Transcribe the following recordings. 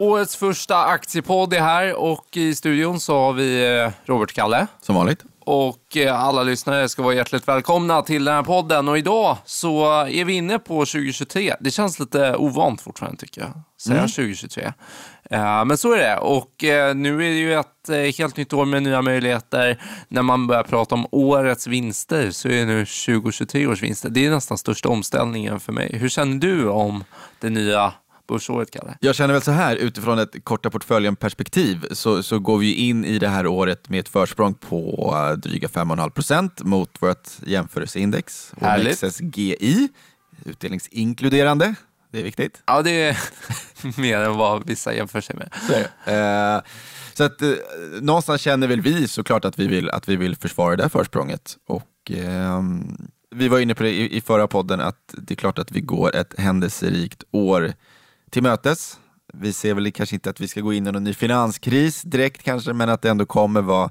Årets första aktiepodd är här och i studion så har vi eh, Robert Kalle. Som vanligt. Och eh, alla lyssnare ska vara hjärtligt välkomna till den här podden. Och idag så är vi inne på 2023. Det känns lite ovant fortfarande tycker jag, säga mm. 2023. Eh, men så är det. Och nu är det ju ett helt nytt år med nya möjligheter. När man börjar prata om årets vinster så är det nu 2023 års vinster. Det är nästan största omställningen för mig. Hur känner du om det nya börsåret, Kalle? Jag känner väl så här, utifrån ett korta portföljen-perspektiv så, så går vi in i det här året med ett försprång på uh, dryga 5,5 procent mot vårt jämförelseindex, OMXSGI, utdelningsinkluderande. Det är viktigt. Ja, det är mer än vad vissa jämför sig med. Så, uh, så att uh, någonstans känner väl vi såklart att vi vill, att vi vill försvara det här försprånget. Och, uh, vi var inne på det i, i förra podden att det är klart att vi går ett händelserikt år till mötes. Vi ser väl kanske inte att vi ska gå in i någon ny finanskris direkt kanske, men att det ändå kommer vara...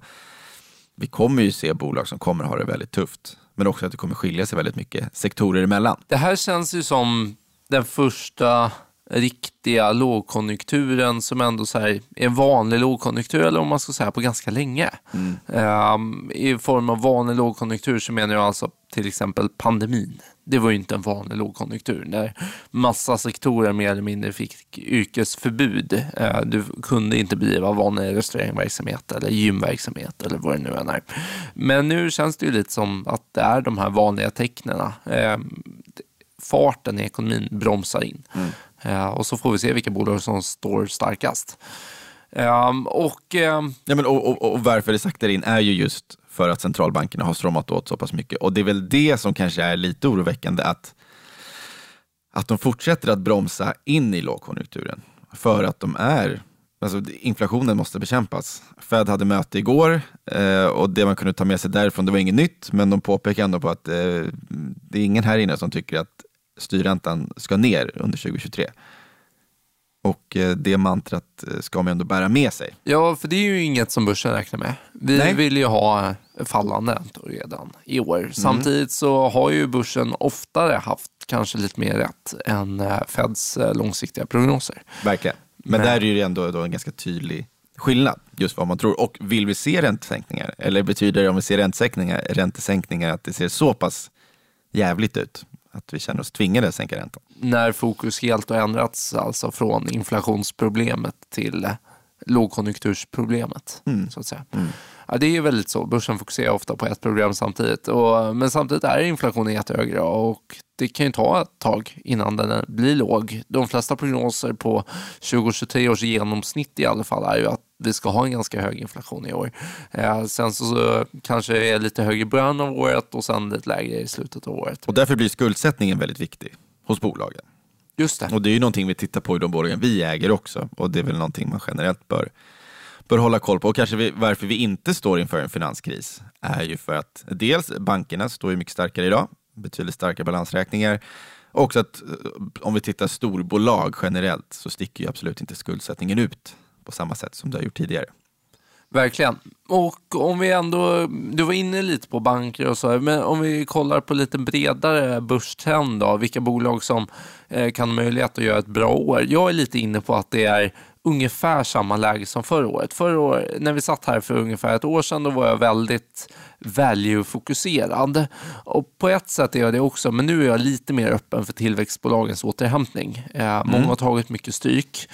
Vi kommer ju se bolag som kommer ha det väldigt tufft, men också att det kommer skilja sig väldigt mycket sektorer emellan. Det här känns ju som den första riktiga lågkonjunkturen som ändå så är en vanlig lågkonjunktur, eller om man ska säga på ganska länge. Mm. Um, I form av vanlig lågkonjunktur så menar jag alltså till exempel pandemin. Det var ju inte en vanlig lågkonjunktur när massa sektorer mer eller mindre fick yrkesförbud. Uh, du kunde inte bedriva vanlig restaurangverksamhet eller gymverksamhet eller vad det nu än är. Men nu känns det ju lite som att det är de här vanliga tecknen. Uh, farten i ekonomin bromsar in. Mm. Eh, och så får vi se vilka bolag som står starkast. Ehm, och, ehm, ja, men, och, och, och, varför det saktar in är ju just för att centralbankerna har stramat åt så pass mycket. Och det är väl det som kanske är lite oroväckande, att, att de fortsätter att bromsa in i lågkonjunkturen. För att de är Alltså, inflationen måste bekämpas. Fed hade möte igår eh, och det man kunde ta med sig därifrån, det var inget nytt, men de påpekar ändå på att eh, det är ingen här inne som tycker att styrräntan ska ner under 2023. Och eh, det mantrat eh, ska man ändå bära med sig. Ja, för det är ju inget som börsen räknar med. Vi Nej. vill ju ha fallande räntor redan i år. Mm. Samtidigt så har ju börsen oftare haft kanske lite mer rätt än eh, Feds långsiktiga prognoser. Verkligen. Men, Men där är det ju ändå en ganska tydlig skillnad, just vad man tror. Och vill vi se räntesänkningar, eller betyder det om vi ser räntesänkningar, räntesänkningar att det ser så pass jävligt ut? Att vi känner oss tvingade att sänka räntan. När fokus helt har ändrats alltså från inflationsproblemet till lågkonjunktursproblemet. Mm. Så att säga. Mm. Ja, det är väldigt så. Börsen fokuserar ofta på ett problem samtidigt. Och, men samtidigt är inflationen jättehög och det kan ju ta ett tag innan den blir låg. De flesta prognoser på 2023 års genomsnitt i alla fall är ju att vi ska ha en ganska hög inflation i år. Eh, sen så, så kanske det är lite högre i början av året och sen lite lägre i slutet av året. Och därför blir skuldsättningen väldigt viktig hos bolagen. Just det. Och det är ju någonting vi tittar på i de bolagen vi äger också och det är väl någonting man generellt bör, bör hålla koll på. Och kanske vi, varför vi inte står inför en finanskris är ju för att dels bankerna står ju mycket starkare idag, betydligt starkare balansräkningar. Och också att eh, om vi tittar storbolag generellt så sticker ju absolut inte skuldsättningen ut på samma sätt som det har gjort tidigare. Verkligen. Och om vi ändå, du var inne lite på banker och så, men om vi kollar på lite bredare börstrend då, vilka bolag som eh, kan ha möjlighet att göra ett bra år. Jag är lite inne på att det är ungefär samma läge som förra året. Förra året, när vi satt här för ungefär ett år sedan, då var jag väldigt value-fokuserad. Och på ett sätt är jag det också, men nu är jag lite mer öppen för tillväxtbolagens återhämtning. Eh, mm. Många har tagit mycket stryk.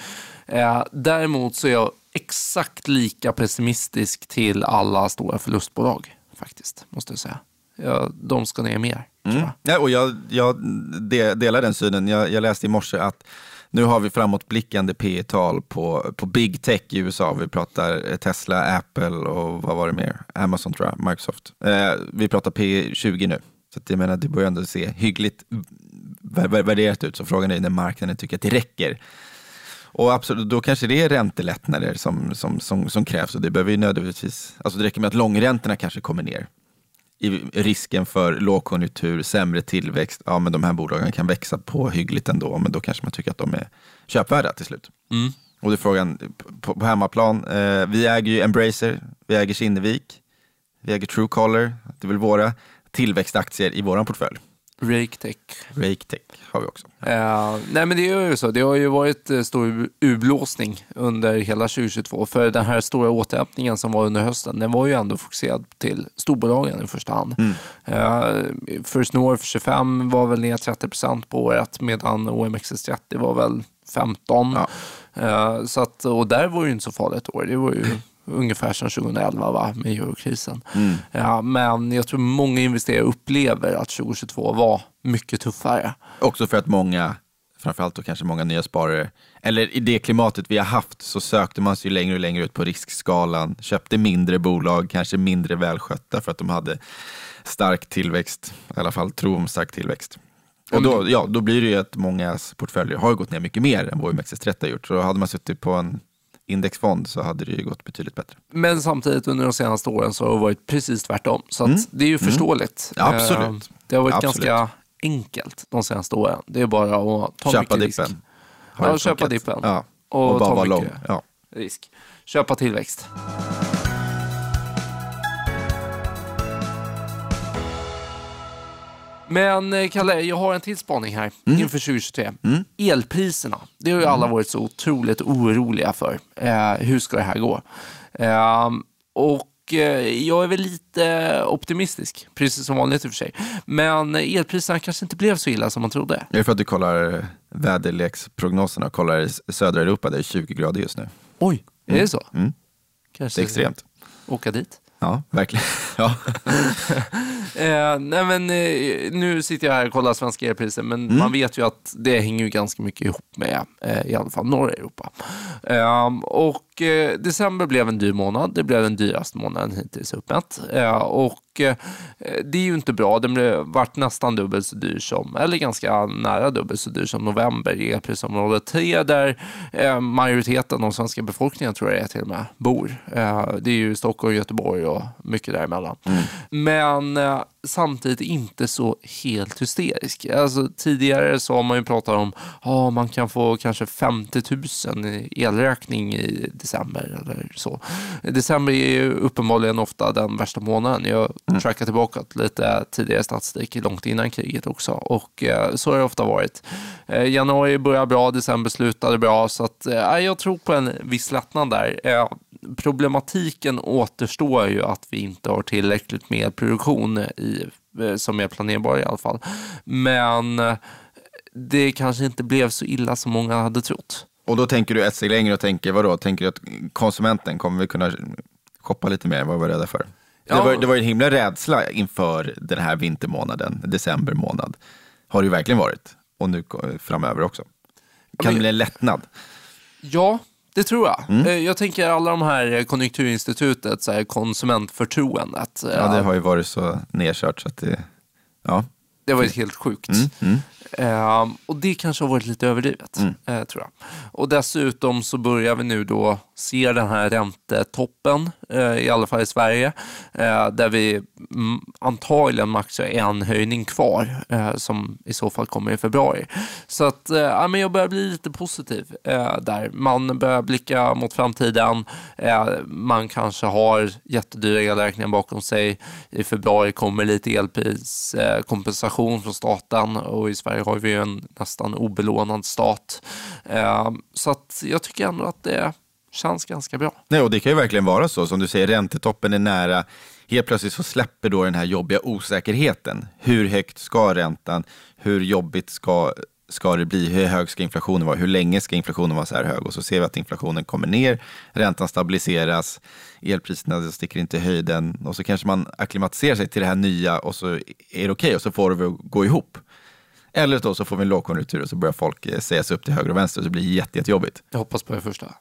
Eh, däremot så är jag exakt lika pessimistisk till alla stora förlustbolag faktiskt, måste jag säga. Ja, de ska ner mer. Mm. Ja, och jag, jag delar den synen. Jag, jag läste i morse att nu har vi framåtblickande P tal på, på big tech i USA. Vi pratar Tesla, Apple och vad var det mer? Amazon tror jag, Microsoft. Eh, vi pratar P20 nu. Så jag menar, det börjar ändå se hyggligt värderat ut. Så frågan är när marknaden tycker att det räcker. Och absolut, då kanske det är räntelättnader som, som, som, som krävs och det behöver ju nödvändigtvis, alltså det räcker med att långräntorna kanske kommer ner. I risken för lågkonjunktur, sämre tillväxt, ja men de här bolagen kan växa på hyggligt ändå, men då kanske man tycker att de är köpvärda till slut. Mm. Och det är frågan på, på hemmaplan, eh, vi äger ju Embracer, vi äger Kinnevik, vi äger Truecaller, det är väl våra tillväxtaktier i vår portfölj. RakeTech. RakeTech har vi också. Uh, nej men det är ju så. Det har ju varit uh, stor urblåsning under hela 2022. För den här stora återhämtningen som var under hösten, den var ju ändå fokuserad till storbolagen i första hand. Mm. Uh, First North 25 var väl ner 30 procent på året medan OMXS30 var väl 15. Ja. Uh, så att, och där var det ju inte så farligt år. Det var ju ungefär som 2011 va? med eurokrisen. Mm. Ja, men jag tror många investerare upplever att 2022 var mycket tuffare. Också för att många, framförallt då kanske många nya sparare, eller i det klimatet vi har haft så sökte man sig längre och längre ut på riskskalan, köpte mindre bolag, kanske mindre välskötta för att de hade stark tillväxt, i alla fall tro om stark tillväxt. Och då, ja, då blir det ju att mångas portföljer har gått ner mycket mer än vad OMXS30 har gjort. Så hade man suttit på en indexfond så hade det ju gått betydligt bättre. Men samtidigt under de senaste åren så har det varit precis tvärtom. Så mm. det är ju mm. förståeligt. Ja, absolut. Det har varit absolut. ganska enkelt de senaste åren. Det är bara att ta köpa mycket dippen. risk. Ja, köpa dippen. Ja. Och, och bara ta mycket lång. Ja. risk. Köpa tillväxt. Men eh, Kalle, jag har en till spaning här mm. inför 2023. Mm. Elpriserna, det har ju alla mm. varit så otroligt oroliga för. Eh, hur ska det här gå? Eh, och eh, jag är väl lite optimistisk, precis som vanligt i och för sig. Men elpriserna kanske inte blev så illa som man trodde. Det är för att du kollar väderleksprognoserna och kollar i södra Europa, där det är 20 grader just nu. Oj, är det mm. så? Mm. Kanske det är extremt. Åka dit? Ja, verkligen. Ja. eh, nej men, eh, nu sitter jag här och kollar svenska elpriser, men mm. man vet ju att det hänger ju ganska mycket ihop med eh, i alla fall norra Europa. Ehm, och eh, december blev en dyr månad. Det blev den dyraste månaden hittills uppmätt. Eh, och det är ju inte bra. Den blev, vart nästan dubbelt så dyr som, eller ganska nära dubbelt så dyr som november i elprisområde 3 där eh, majoriteten av svenska befolkningen tror jag är till och med bor. Eh, det är ju Stockholm, Göteborg och mycket däremellan. Mm. Men eh, samtidigt inte så helt hysterisk. Alltså, tidigare så har man ju pratat om att oh, man kan få kanske 50 000 i elräkning i december eller så. December är ju uppenbarligen ofta den värsta månaden. Jag mm. trackar tillbaka lite tidigare statistik långt innan kriget också och eh, så har det ofta varit. Eh, januari började bra, december slutade bra så att, eh, jag tror på en viss lättnad där. Problematiken återstår ju att vi inte har tillräckligt med produktion i, eh, som är planerbar i alla fall. Men eh, det kanske inte blev så illa som många hade trott. Och då tänker du ett steg längre och tänker vadå? Tänker du att konsumenten kommer vi kunna shoppa lite mer än vad vi var rädda för? Ja. Det, var, det var en himla rädsla inför den här vintermånaden, december månad. Har det ju verkligen varit. Och nu framöver också. Kan det bli en lättnad? Ja, det tror jag. Mm. Eh, jag tänker alla de här eh, Konjunkturinstitutet, så här konsumentförtroendet. Ja, det har ju varit så nedkört så att det, ja. Det har varit helt sjukt. Mm. Mm. Eh, och det kanske har varit lite överdrivet, mm. eh, tror jag. Och dessutom så börjar vi nu då ser den här räntetoppen, eh, i alla fall i Sverige, eh, där vi mm, antagligen max har en höjning kvar, eh, som i så fall kommer i februari. Så att, men jag börjar bli lite positiv där. Man börjar blicka mot framtiden. man kanske har jättedyra elräkningar bakom sig. I februari kommer lite elpriskompensation från staten och i Sverige har vi en nästan obelånad stat. Så att jag tycker ändå att det känns ganska bra. Nej, och det kan ju verkligen vara så, som du säger, räntetoppen är nära. Helt plötsligt så släpper då den här jobbiga osäkerheten. Hur högt ska räntan? Hur jobbigt ska, ska det bli? Hur hög ska inflationen vara? Hur länge ska inflationen vara så här hög? Och så ser vi att inflationen kommer ner, räntan stabiliseras, elpriserna sticker inte i höjden och så kanske man akklimatiserar sig till det här nya och så är det okej okay, och så får det gå ihop. Eller då så får vi en lågkonjunktur och så börjar folk eh, säga sig upp till höger och vänster och så blir det jätte, jättejobbigt. Jag hoppas på det första.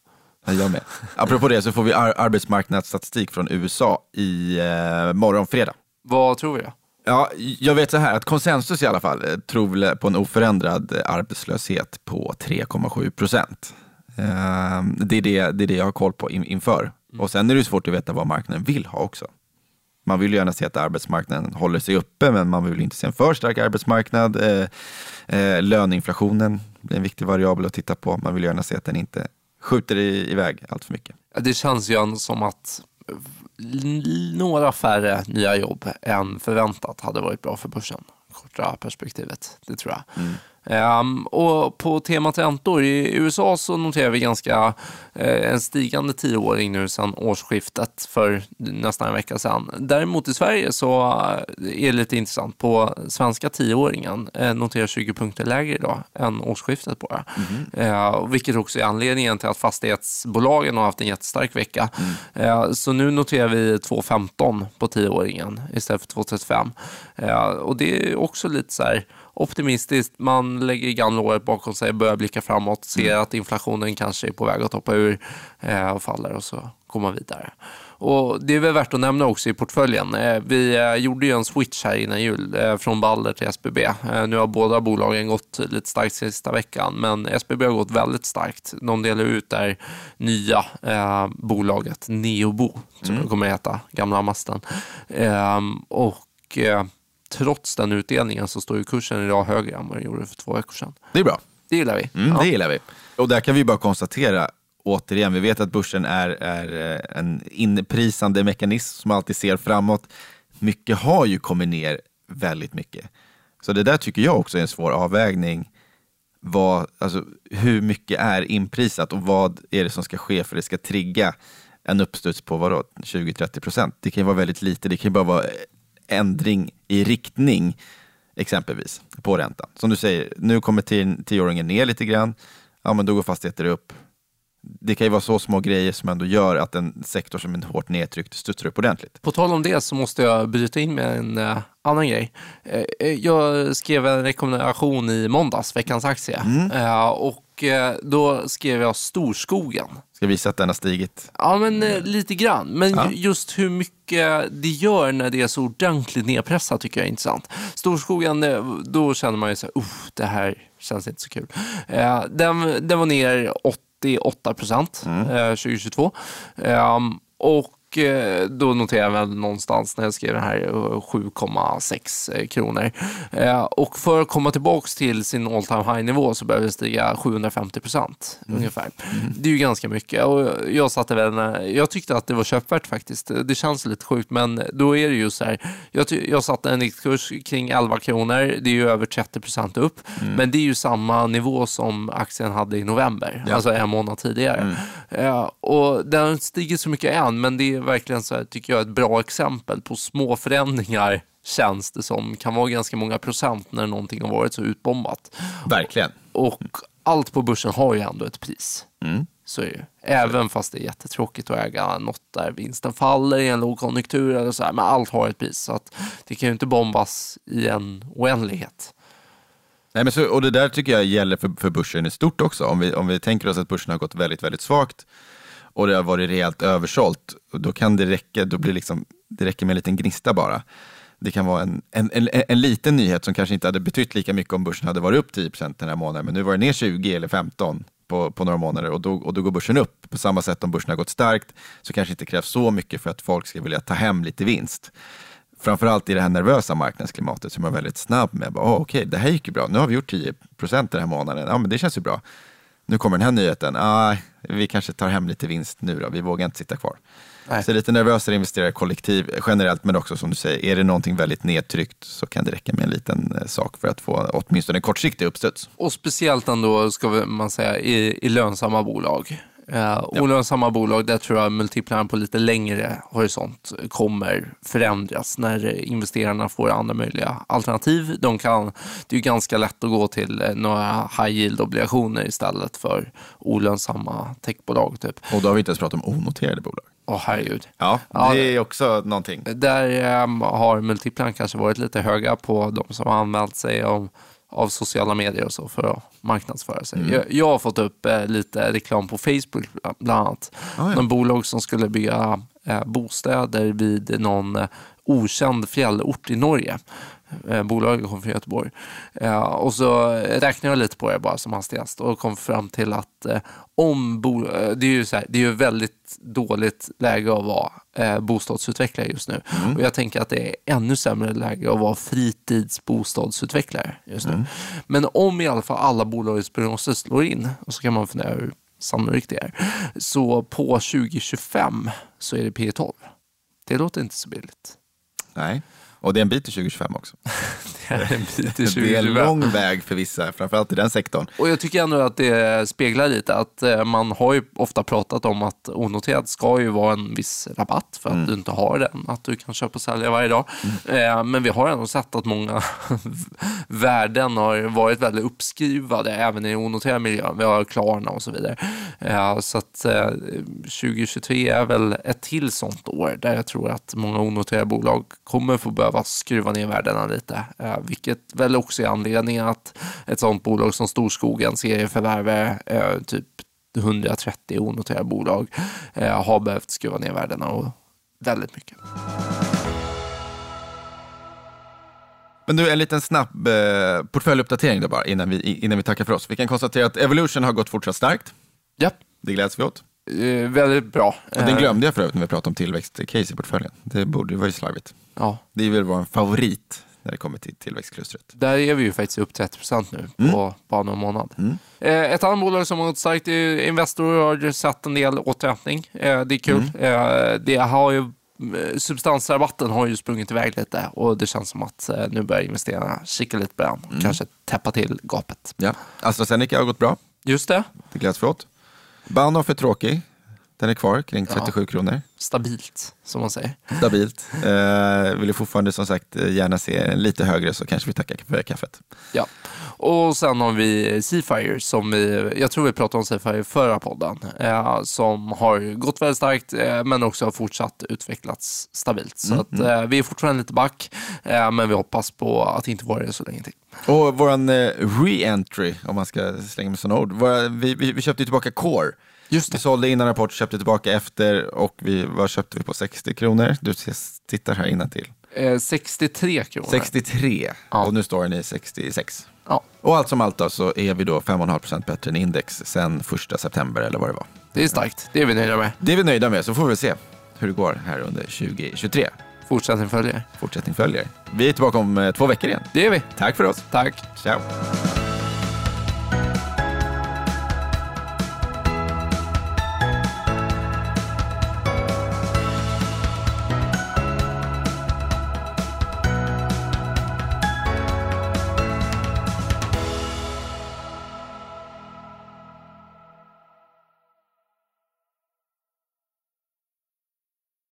Jag med. Apropå det så får vi ar arbetsmarknadsstatistik från USA i eh, morgon fredag. Vad tror vi då? Ja, jag vet så här att konsensus i alla fall eh, tror på en oförändrad arbetslöshet på 3,7 procent. Eh, det, är det, det är det jag har koll på in, inför. Mm. Och sen är det svårt att veta vad marknaden vill ha också. Man vill gärna se att arbetsmarknaden håller sig uppe, men man vill inte se en för stark arbetsmarknad. Eh, eh, löneinflationen är en viktig variabel att titta på. Man vill gärna se att den inte skjuter iväg allt för mycket. Det känns ju som att några färre nya jobb än förväntat hade varit bra för börsen korta perspektivet. Det tror jag. Mm. Um, och på temat räntor, i USA så noterar vi ganska uh, en stigande tioåring nu sedan årsskiftet för nästan en vecka sedan. Däremot i Sverige så uh, är det lite intressant. På svenska tioåringen uh, noterar 20 punkter lägre idag än årsskiftet bara. Mm. vilket också är anledningen till att fastighetsbolagen har haft en jättestark vecka. Mm. så nu noterar vi 2,15 på tioåringen istället för 2,35. och det är också lite så här optimistiskt. Man lägger gamla året bakom sig, börjar blicka framåt, ser mm. att inflationen kanske är på väg att hoppa ur eh, och faller och så går man vidare. Och Det är väl värt att nämna också i portföljen. Eh, vi eh, gjorde ju en switch här innan jul eh, från Balder till SBB. Nu har båda bolagen gått lite starkt sista veckan, men SBB har gått väldigt starkt. De delar ut det nya eh, bolaget Neobo, som mm. det kommer att heta, gamla masten. Eh, och trots den utdelningen så står ju kursen idag högre än vad den gjorde för två veckor sedan. Det är bra. Det gillar vi. Mm, ja. Det gillar vi. Och där kan vi bara konstatera, återigen, vi vet att börsen är, är eh, en inprisande mekanism som alltid ser framåt. Mycket har ju kommit ner väldigt mycket. Så det där tycker jag också är en svår avvägning. Vad, alltså, hur mycket är inprisat och vad är det som ska ske för att det ska trigga en uppstuds på 20-30 procent? Det kan ju vara väldigt lite, det kan ju bara vara ändring i riktning exempelvis på räntan. Som du säger, nu kommer tioåringen ner lite grann, ja men då går fastigheter upp. Det kan ju vara så små grejer som ändå gör att en sektor som är hårt nedtryckt studsar upp ordentligt. På tal om det så måste jag bryta in med en uh, annan grej. Uh, jag skrev en rekommendation i måndags, veckans aktie. Mm. Uh, och då skrev jag Storskogen. Ska visa att den har stigit? Ja, men lite grann. Men ja. just hur mycket det gör när det är så ordentligt nedpressat tycker jag är intressant. Storskogen, då känner man ju så här, det här känns inte så kul. Den, den var ner 88 procent mm. 2022. Ehm, och Eh, då noterar jag någonstans när jag skrev det här 7,6 eh, kronor. Eh, och för att komma tillbaka till sin all time high nivå så behöver det stiga 750 procent mm. ungefär. Mm. Det är ju ganska mycket och jag satte väl, jag tyckte att det var köpvärt faktiskt. Det känns lite sjukt men då är det ju så här, jag, jag satte en riktkurs kring 11 kronor, det är ju över 30 procent upp, mm. men det är ju samma nivå som aktien hade i november, ja. alltså en månad tidigare. Mm. och den stigit så mycket än, men det är verkligen så här, tycker jag, ett bra exempel på små förändringar känns det som kan vara ganska många procent när någonting har varit så utbombat. Verkligen. Och allt på börsen har ju ändå ett pris. Mm. Så är det Även fast det är jättetråkigt att äga något där vinsten faller i en lågkonjunktur eller så här, men allt har ett pris. Så att det kan ju inte bombas i en oändlighet. Nej, men så, och det där tycker jag gäller för, för börsen i stort också. Om vi, om vi tänker oss att börsen har gått väldigt, väldigt svagt och det har varit rejält översålt, då kan det räcka, då blir liksom, det räcker med en liten gnista bara. Det kan vara en, en, en, en liten nyhet som kanske inte hade betytt lika mycket om börsen hade varit upp 10% den här månaden, men nu var det ner 20 eller 15 på, på några månader och då, och då går börsen upp. På samma sätt om börsen har gått starkt så kanske inte krävs så mycket för att folk ska vilja ta hem lite vinst. Framförallt i det här nervösa marknadsklimatet som är väldigt snabb med, oh, okej, okay, det här gick ju bra, nu har vi gjort 10% den här månaden, ja men det känns ju bra nu kommer den här nyheten, ah, vi kanske tar hem lite vinst nu då, vi vågar inte sitta kvar. Nej. Så lite nervösare investerarkollektiv generellt, men också som du säger, är det någonting väldigt nedtryckt så kan det räcka med en liten eh, sak för att få åtminstone en kortsiktig uppstuds. Och speciellt ändå, ska man säga, i, i lönsamma bolag. Uh, olönsamma bolag, där tror jag multiplaren på lite längre horisont kommer förändras när investerarna får andra möjliga alternativ. De kan, det är ganska lätt att gå till eh, några high yield-obligationer istället för olönsamma techbolag. Typ. Och då har vi inte ens pratat om onoterade bolag. Åh oh, herregud. Ja, det är också någonting. Där um, har multiplan kanske varit lite höga på de som har anmält sig om av sociala medier och så för att marknadsföra sig. Mm. Jag, jag, har fått upp eh, lite reklam på Facebook bland annat. Ah, ja. Någon bolag som skulle bygga eh, bostäder vid någon eh, okänd fjällort i Norge. Eh, bolaget kom från Göteborg. Eh, och så räknade jag lite på det bara som hastigast och kom fram till att eh, om bo, det är ju så här, det är ju väldigt dåligt läge att vara bostadsutvecklare just nu. Mm. Och jag tänker att det är ännu sämre läge att vara fritidsbostadsutvecklare just nu. Mm. Men om i alla fall alla bolagets prognoser slår in, och så kan man fundera hur sannolikt det är, så på 2025 så är det P12. Det låter inte så billigt. Nej. Och det är en bit till 2025 också. det är en bit till Det är en 2025. lång väg för vissa, framförallt i den sektorn. Och jag tycker ändå att det speglar lite att eh, man har ju ofta pratat om att onoterad ska ju vara en viss rabatt för att du inte har den, att du kan köpa och sälja varje dag. Eh, Men vi har ändå sett att många värden har varit väldigt uppskruvade även i onoterad miljö. Vi har Klarna och så vidare. Eh, Så att eh, 2023 är väl ett till sånt år där jag tror att många onoterade bolag kommer få behöva skruva ner värdena lite. Eh, Vilket väl också är anledningen att ett sånt bolag som Storskogen serieförvärvar eh, typ 130 onoterade bolag eh, har behövt skruva ner värdena och väldigt mycket. Men du, en liten snabb eh, portföljuppdatering då bara innan vi, innan vi tackar för oss. Vi kan konstatera att Evolution har gått fortsatt starkt. Ja, Det gläds vi åt. eh, väldigt bra. Och den Eh, glömde jag för övrigt när vi pratade om tillväxt-case i portföljen. Det, borde, det var ju slarvigt. Ja, Det är väl vår favorit när det kommer till tillväxtklustret. där är vi ju faktiskt upp 30 procent nu på bara någon månad. Eh, Ett annat bolag som har gått starkt är Investor har sett en del återhämtning. Eh, Det är kul. Eh, Det har ju, eh, substansrabatten har ju sprungit iväg lite och det känns som att eh, nu börjar investerarna kika lite på den och kanske täppa till gapet. Ja. AstraZeneca har gått bra. Just det, Det gläds vi åt. Bahnhof är tråkig. Den är kvar kring 37 kronor. stabilt som man säger. Stabilt. Eh, vill ju fortfarande som sagt eh, gärna se en lite högre så kanske vi tackar för kaffet. Ja. Och sen har vi Seafire som vi, jag tror vi pratade om Seafire i förra podden, eh, som har gått väldigt starkt eh, men också har fortsatt utvecklats stabilt. Så att, eh, vi är fortfarande lite back, eh, men vi hoppas på att inte vara det så länge till. Och våran re-entry, om man ska slänga med sådana ord. Vi, vi, vi köpte ju tillbaka Core. Just Vi sålde innan rapport, köpte tillbaka efter och vi, vad köpte vi på 60 kronor? Du tittar här innan till. Eh, 63 kronor. 63 Ja. och nu står den i 66. Ja, Och allt som allt då så är vi då 5,5% bättre än index sen första september eller vad det var. det är starkt. Det är vi nöjda med. Det är vi nöjda med, så får vi se hur det går här under 2023. Fortsättning följer. Fortsättning följer. Vi är tillbaka om eh, två veckor igen. Det är vi. Tack för oss. Tack. Ciao.